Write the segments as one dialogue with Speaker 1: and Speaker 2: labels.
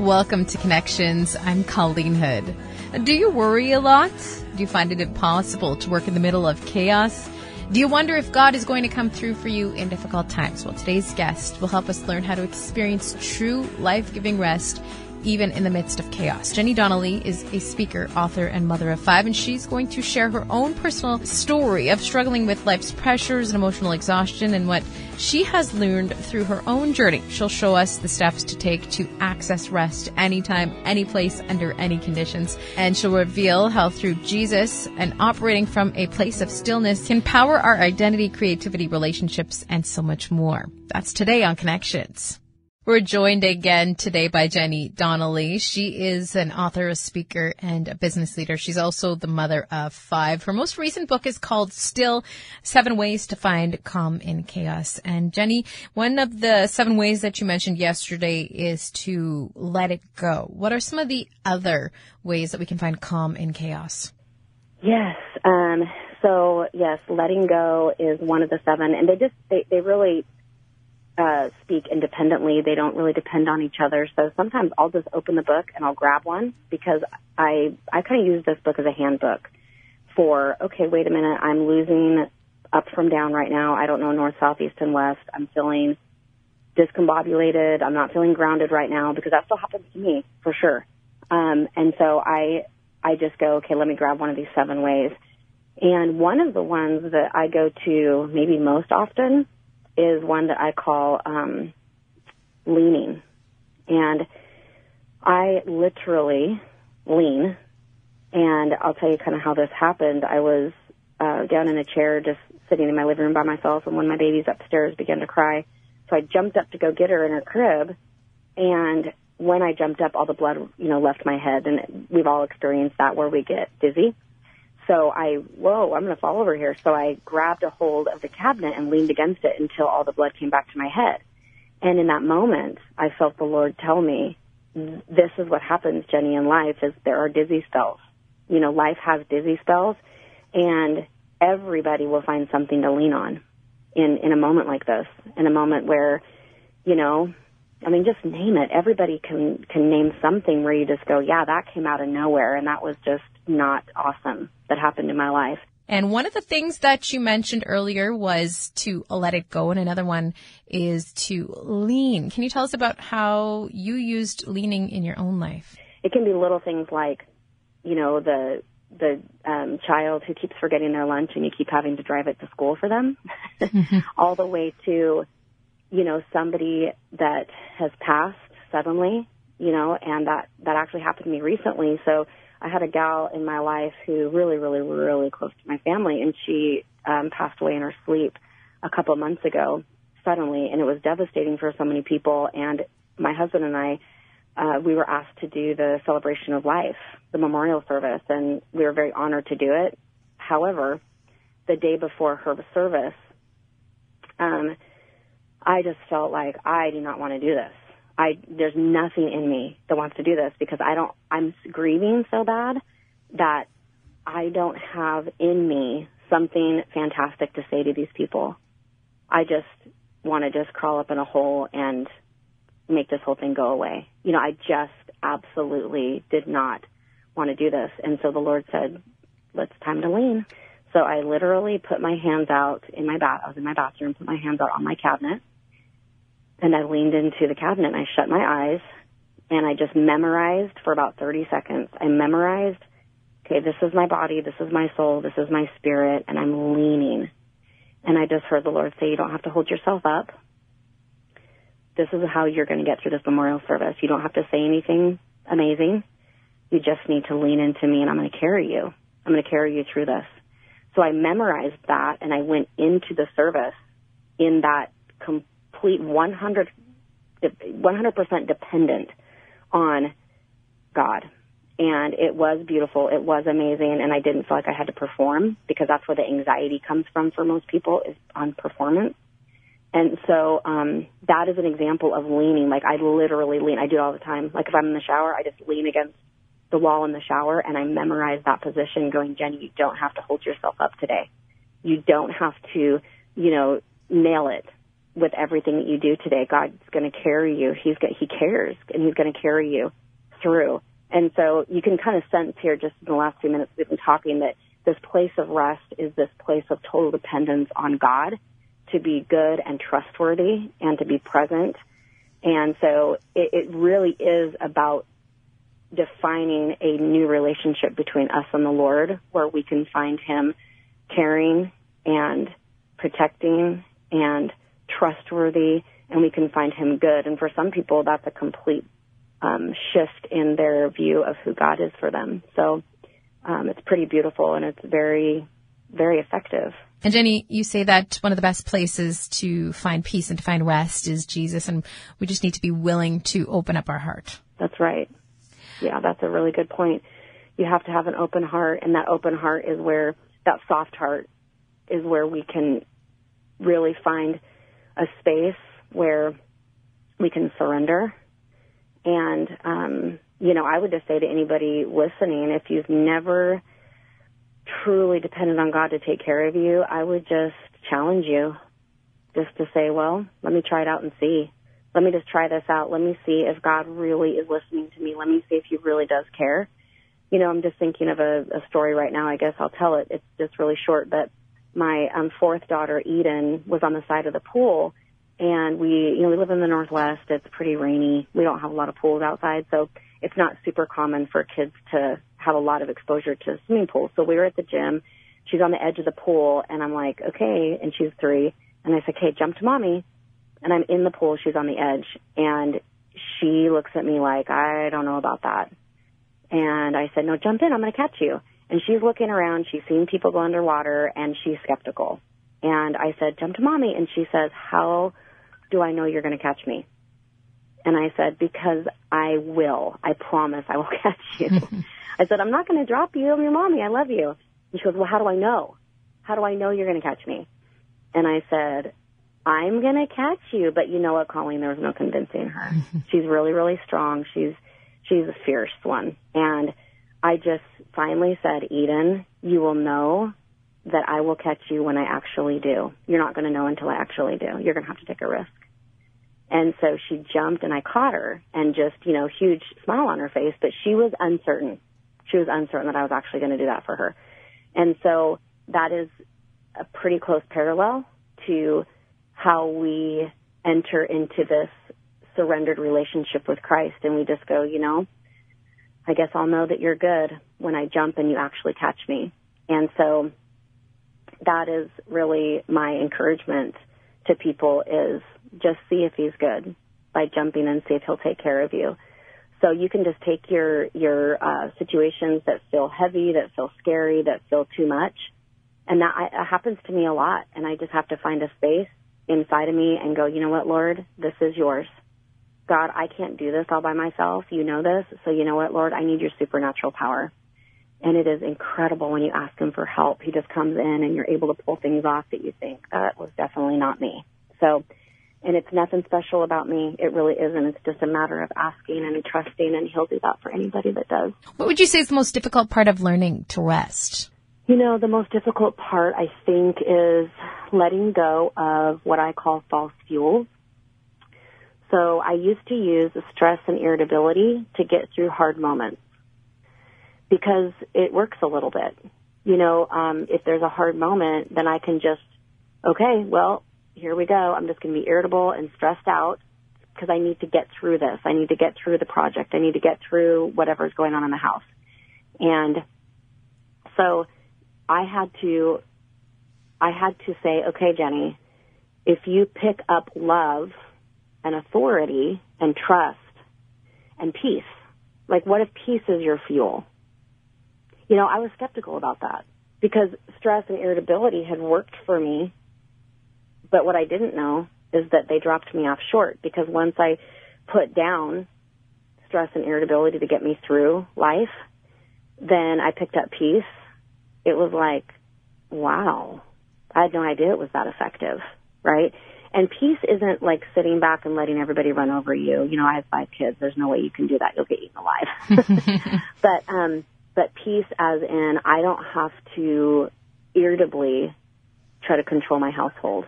Speaker 1: Welcome to Connections. I'm Colleen Hood. Do you worry a lot? Do you find it impossible to work in the middle of chaos? Do you wonder if God is going to come through for you in difficult times? Well, today's guest will help us learn how to experience true life giving rest even in the midst of chaos. Jenny Donnelly is a speaker, author, and mother of five, and she's going to share her own personal story of struggling with life's pressures and emotional exhaustion and what she has learned through her own journey. She'll show us the steps to take to access rest anytime, any place, under any conditions. And she'll reveal how through Jesus and operating from a place of stillness can power our identity, creativity, relationships, and so much more. That's today on Connections. We're joined again today by Jenny Donnelly. She is an author, a speaker, and a business leader. She's also the mother of five. Her most recent book is called Still Seven Ways to Find Calm in Chaos. And Jenny, one of the seven ways that you mentioned yesterday is to let it go. What are some of the other ways that we can find calm in chaos?
Speaker 2: Yes. Um, so yes, letting go is one of the seven, and they just they, they really uh, speak independently. They don't really depend on each other. So sometimes I'll just open the book and I'll grab one because I I kind of use this book as a handbook for okay, wait a minute, I'm losing up from down right now. I don't know north, south, east, and west. I'm feeling discombobulated. I'm not feeling grounded right now because that still happens to me for sure. Um, and so I I just go okay, let me grab one of these seven ways. And one of the ones that I go to maybe most often is one that I call um, leaning. And I literally lean. And I'll tell you kind of how this happened. I was uh, down in a chair just sitting in my living room by myself, and one of my babies upstairs began to cry. So I jumped up to go get her in her crib. And when I jumped up, all the blood, you know, left my head. And we've all experienced that where we get dizzy. So I, whoa, I'm going to fall over here. So I grabbed a hold of the cabinet and leaned against it until all the blood came back to my head. And in that moment, I felt the Lord tell me, this is what happens, Jenny, in life is there are dizzy spells. You know, life has dizzy spells and everybody will find something to lean on in, in a moment like this, in a moment where, you know, I mean, just name it. Everybody can, can name something where you just go, yeah, that came out of nowhere and that was just not awesome that happened in my life.
Speaker 1: And one of the things that you mentioned earlier was to let it go, and another one is to lean. Can you tell us about how you used leaning in your own life?
Speaker 2: It can be little things like, you know, the the um, child who keeps forgetting their lunch and you keep having to drive it to school for them, all the way to, you know, somebody that has passed suddenly, you know, and that that actually happened to me recently. So I had a gal in my life who really, really, really close to my family, and she um, passed away in her sleep a couple months ago suddenly, and it was devastating for so many people. And my husband and I, uh, we were asked to do the celebration of life, the memorial service, and we were very honored to do it. However, the day before her service, um, I just felt like I do not want to do this. I there's nothing in me that wants to do this because I don't I'm grieving so bad that I don't have in me something fantastic to say to these people. I just want to just crawl up in a hole and make this whole thing go away. You know, I just absolutely did not want to do this. And so the Lord said, let's time to lean. So I literally put my hands out in my bath. I was in my bathroom, put my hands out on my cabinet and I leaned into the cabinet and I shut my eyes and I just memorized for about 30 seconds. I memorized, okay, this is my body, this is my soul, this is my spirit, and I'm leaning. And I just heard the Lord say, you don't have to hold yourself up. This is how you're going to get through this memorial service. You don't have to say anything amazing. You just need to lean into me and I'm going to carry you. I'm going to carry you through this. So I memorized that and I went into the service in that complete complete 100 100% dependent on God. And it was beautiful. It was amazing. And I didn't feel like I had to perform because that's where the anxiety comes from for most people is on performance. And so, um, that is an example of leaning. Like I literally lean. I do it all the time. Like if I'm in the shower, I just lean against the wall in the shower and I memorize that position going, Jenny, you don't have to hold yourself up today. You don't have to, you know, nail it with everything that you do today. God's going to carry you. He's got, he cares and he's going to carry you through. And so you can kind of sense here just in the last few minutes we've been talking that this place of rest is this place of total dependence on God to be good and trustworthy and to be present. And so it, it really is about defining a new relationship between us and the Lord where we can find Him caring and protecting and trustworthy and we can find Him good. And for some people, that's a complete um, shift in their view of who God is for them. So um, it's pretty beautiful and it's very, very effective.
Speaker 1: And Jenny, you say that one of the best places to find peace and to find rest is Jesus, and we just need to be willing to open up our heart.
Speaker 2: That's right. Yeah, that's a really good point. You have to have an open heart, and that open heart is where that soft heart is where we can really find a space where we can surrender. And, um, you know, I would just say to anybody listening, if you've never truly depended on God to take care of you, I would just challenge you just to say, well, let me try it out and see. Let me just try this out. Let me see if God really is listening to me. Let me see if he really does care. You know, I'm just thinking of a, a story right now. I guess I'll tell it. It's just really short, but my um, fourth daughter, Eden, was on the side of the pool and we, you know, we live in the Northwest. It's pretty rainy. We don't have a lot of pools outside, so it's not super common for kids to have a lot of exposure to swimming pools. So we were at the gym. She's on the edge of the pool, and I'm like, okay. And she's three, and I said, okay, jump to mommy. And I'm in the pool. She's on the edge, and she looks at me like, I don't know about that. And I said, no, jump in. I'm going to catch you. And she's looking around. She's seen people go underwater, and she's skeptical. And I said, jump to mommy. And she says, how do I know you're going to catch me? And I said, because I will. I promise I will catch you. I said, I'm not going to drop you. I'm your mommy. I love you. And she goes, well, how do I know? How do I know you're going to catch me? And I said, I'm going to catch you. But you know what, Colleen? There was no convincing her. she's really, really strong. She's, she's a fierce one. And I just finally said, Eden, you will know that I will catch you when I actually do. You're not going to know until I actually do. You're going to have to take a risk. And so she jumped and I caught her and just, you know, huge smile on her face, but she was uncertain. She was uncertain that I was actually going to do that for her. And so that is a pretty close parallel to how we enter into this surrendered relationship with Christ and we just go, you know, I guess I'll know that you're good when I jump and you actually catch me. And so that is really my encouragement to people is just see if he's good by jumping and see if he'll take care of you. So you can just take your your uh, situations that feel heavy, that feel scary, that feel too much, and that I, happens to me a lot. And I just have to find a space inside of me and go, you know what, Lord, this is yours. God, I can't do this all by myself. You know this, so you know what, Lord, I need your supernatural power. And it is incredible when you ask him for help. He just comes in and you're able to pull things off that you think that was definitely not me. So and it's nothing special about me. It really isn't. It's just a matter of asking and trusting, and He'll do that for anybody that does.
Speaker 1: What would you say is the most difficult part of learning to rest?
Speaker 2: You know, the most difficult part, I think, is letting go of what I call false fuels. So I used to use stress and irritability to get through hard moments because it works a little bit. You know, um, if there's a hard moment, then I can just, okay, well, here we go. I'm just going to be irritable and stressed out because I need to get through this. I need to get through the project. I need to get through whatever's going on in the house. And so I had to, I had to say, okay, Jenny, if you pick up love and authority and trust and peace, like what if peace is your fuel? You know, I was skeptical about that because stress and irritability had worked for me but what I didn't know is that they dropped me off short because once I put down stress and irritability to get me through life, then I picked up peace. It was like, wow, I had no idea it was that effective, right? And peace isn't like sitting back and letting everybody run over you. You know, I have five kids. There's no way you can do that. You'll get eaten alive. but, um, but peace as in I don't have to irritably try to control my household.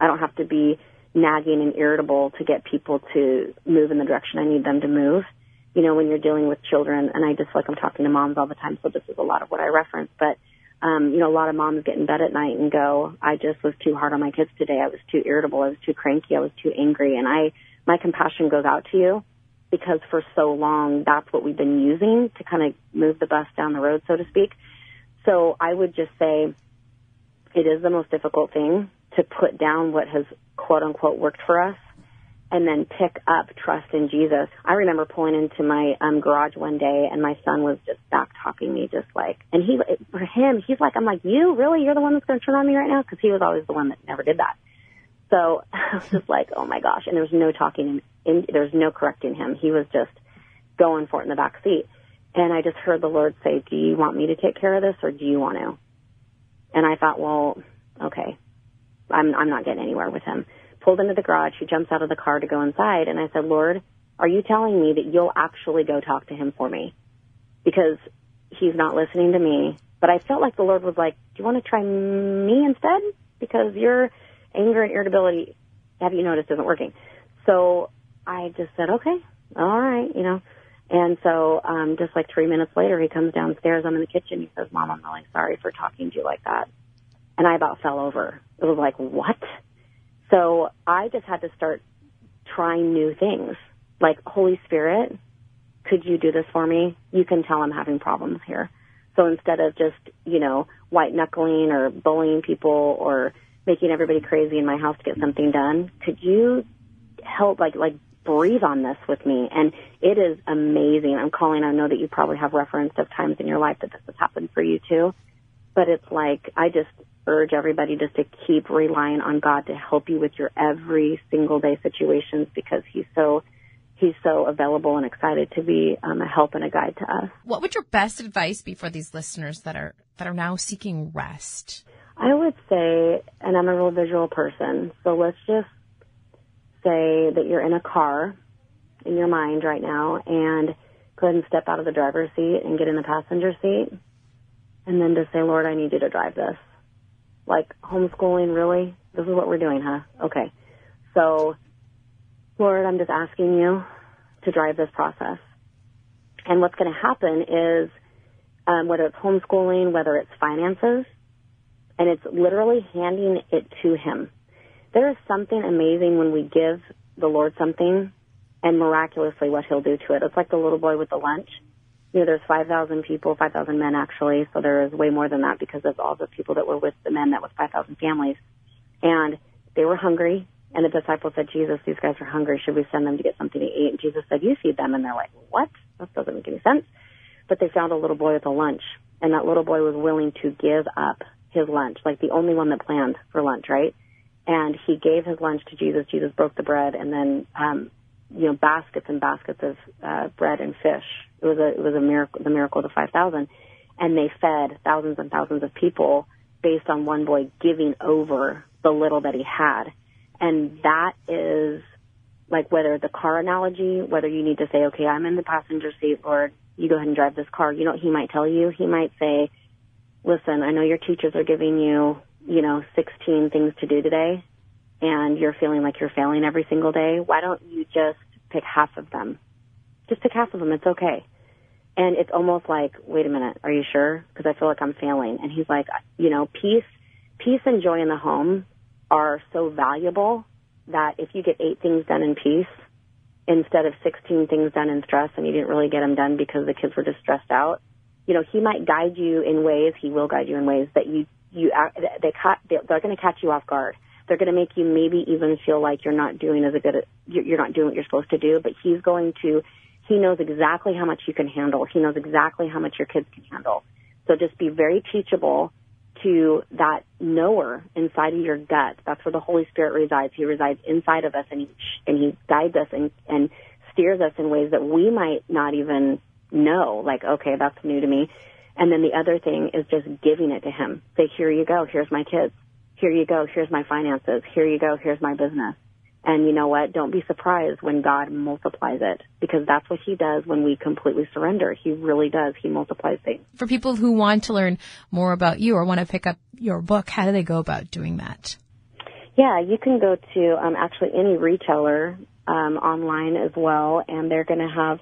Speaker 2: I don't have to be nagging and irritable to get people to move in the direction I need them to move. You know, when you're dealing with children, and I just like I'm talking to moms all the time, so this is a lot of what I reference. But um, you know, a lot of moms get in bed at night and go, "I just was too hard on my kids today. I was too irritable. I was too cranky. I was too angry." And I, my compassion goes out to you because for so long that's what we've been using to kind of move the bus down the road, so to speak. So I would just say it is the most difficult thing to put down what has quote unquote worked for us and then pick up trust in Jesus. I remember pulling into my um garage one day and my son was just back talking me just like and he for him he's like I'm like you really you're the one that's going to turn on me right now because he was always the one that never did that. So I was just like oh my gosh and there was no talking and there was no correcting him. He was just going for it in the back seat. And I just heard the Lord say, "Do you want me to take care of this or do you want to?" And I thought, "Well, okay. I'm I'm not getting anywhere with him." Pulled into the garage. He jumps out of the car to go inside. And I said, Lord, are you telling me that you'll actually go talk to him for me? Because he's not listening to me. But I felt like the Lord was like, do you want to try me instead? Because your anger and irritability, have you noticed, isn't working. So I just said, okay, all right, you know. And so, um, just like three minutes later, he comes downstairs. I'm in the kitchen. He says, Mom, I'm really sorry for talking to you like that. And I about fell over. It was like, what? So I just had to start trying new things. Like, Holy Spirit, could you do this for me? You can tell I'm having problems here. So instead of just, you know, white knuckling or bullying people or making everybody crazy in my house to get something done, could you help, like, like, breathe on this with me? And it is amazing. I'm calling, I know that you probably have reference of times in your life that this has happened for you too. But it's like, I just, urge everybody just to keep relying on God to help you with your every single day situations because He's so He's so available and excited to be um, a help and a guide to us.
Speaker 1: What would your best advice be for these listeners that are that are now seeking rest?
Speaker 2: I would say, and I'm a real visual person, so let's just say that you're in a car in your mind right now and go ahead and step out of the driver's seat and get in the passenger seat and then just say, Lord, I need you to drive this like homeschooling, really? This is what we're doing, huh? Okay. So, Lord, I'm just asking you to drive this process. And what's going to happen is, um, whether it's homeschooling, whether it's finances, and it's literally handing it to Him. There is something amazing when we give the Lord something and miraculously what He'll do to it. It's like the little boy with the lunch you know, there's 5,000 people, 5,000 men actually, so there is way more than that because of all the people that were with the men that was 5,000 families. And they were hungry, and the disciples said, Jesus, these guys are hungry. Should we send them to get something to eat? And Jesus said, you feed them. And they're like, what? That doesn't make any sense. But they found a little boy with a lunch, and that little boy was willing to give up his lunch, like the only one that planned for lunch, right? And he gave his lunch to Jesus. Jesus broke the bread, and then um, you know, baskets and baskets of uh, bread and fish. It was a it was a miracle, the miracle of the five thousand, and they fed thousands and thousands of people based on one boy giving over the little that he had, and that is like whether the car analogy, whether you need to say, okay, I'm in the passenger seat, Lord, you go ahead and drive this car. You know what he might tell you? He might say, listen, I know your teachers are giving you, you know, 16 things to do today and you're feeling like you're failing every single day, why don't you just pick half of them? Just pick half of them. It's okay. And it's almost like, wait a minute, are you sure? Because I feel like I'm failing. And he's like, you know, peace, peace and joy in the home are so valuable that if you get eight things done in peace instead of 16 things done in stress and you didn't really get them done because the kids were just stressed out, you know, he might guide you in ways, he will guide you in ways that you, you, uh, they, they, they're going to catch you off guard they're going to make you maybe even feel like you're not doing as a good, you're not doing what you're supposed to do, but he's going to, he knows exactly how much you can handle. He knows exactly how much your kids can handle. So just be very teachable to that knower inside of your gut. That's where the Holy Spirit resides. He resides inside of us and he, and he guides us and, and steers us in ways that we might not even know. Like, okay, that's new to me. And then the other thing is just giving it to him. Say, here you go. Here's my kids here you go, here's my finances, here you go, here's my business. And you know what? Don't be surprised when God multiplies it because that's what he does when we completely surrender. He really does. He multiplies things.
Speaker 1: For people who want to learn more about you or want to pick up your book, how do they go about doing that?
Speaker 2: Yeah, you can go to um, actually any retailer um, online as well, and they're going to have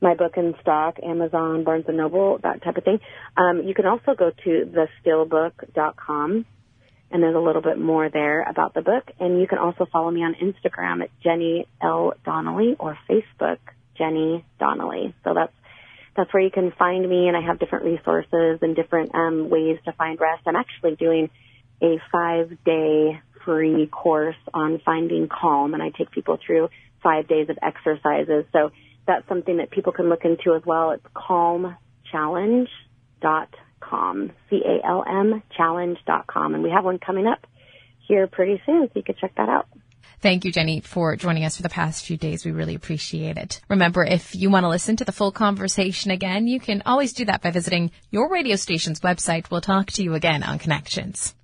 Speaker 2: my book in stock, Amazon, Barnes and Noble, that type of thing. Um, you can also go to thestillbook.com, and there's a little bit more there about the book. And you can also follow me on Instagram at Jenny L Donnelly or Facebook Jenny Donnelly. So that's that's where you can find me, and I have different resources and different um, ways to find rest. I'm actually doing a five day free course on finding calm, and I take people through five days of exercises. So that's something that people can look into as well. It's calmchallenge.com, C-A-L-M challenge.com. And we have one coming up here pretty soon, so you can check that out.
Speaker 1: Thank you, Jenny, for joining us for the past few days. We really appreciate it. Remember, if you want to listen to the full conversation again, you can always do that by visiting your radio station's website. We'll talk to you again on Connections.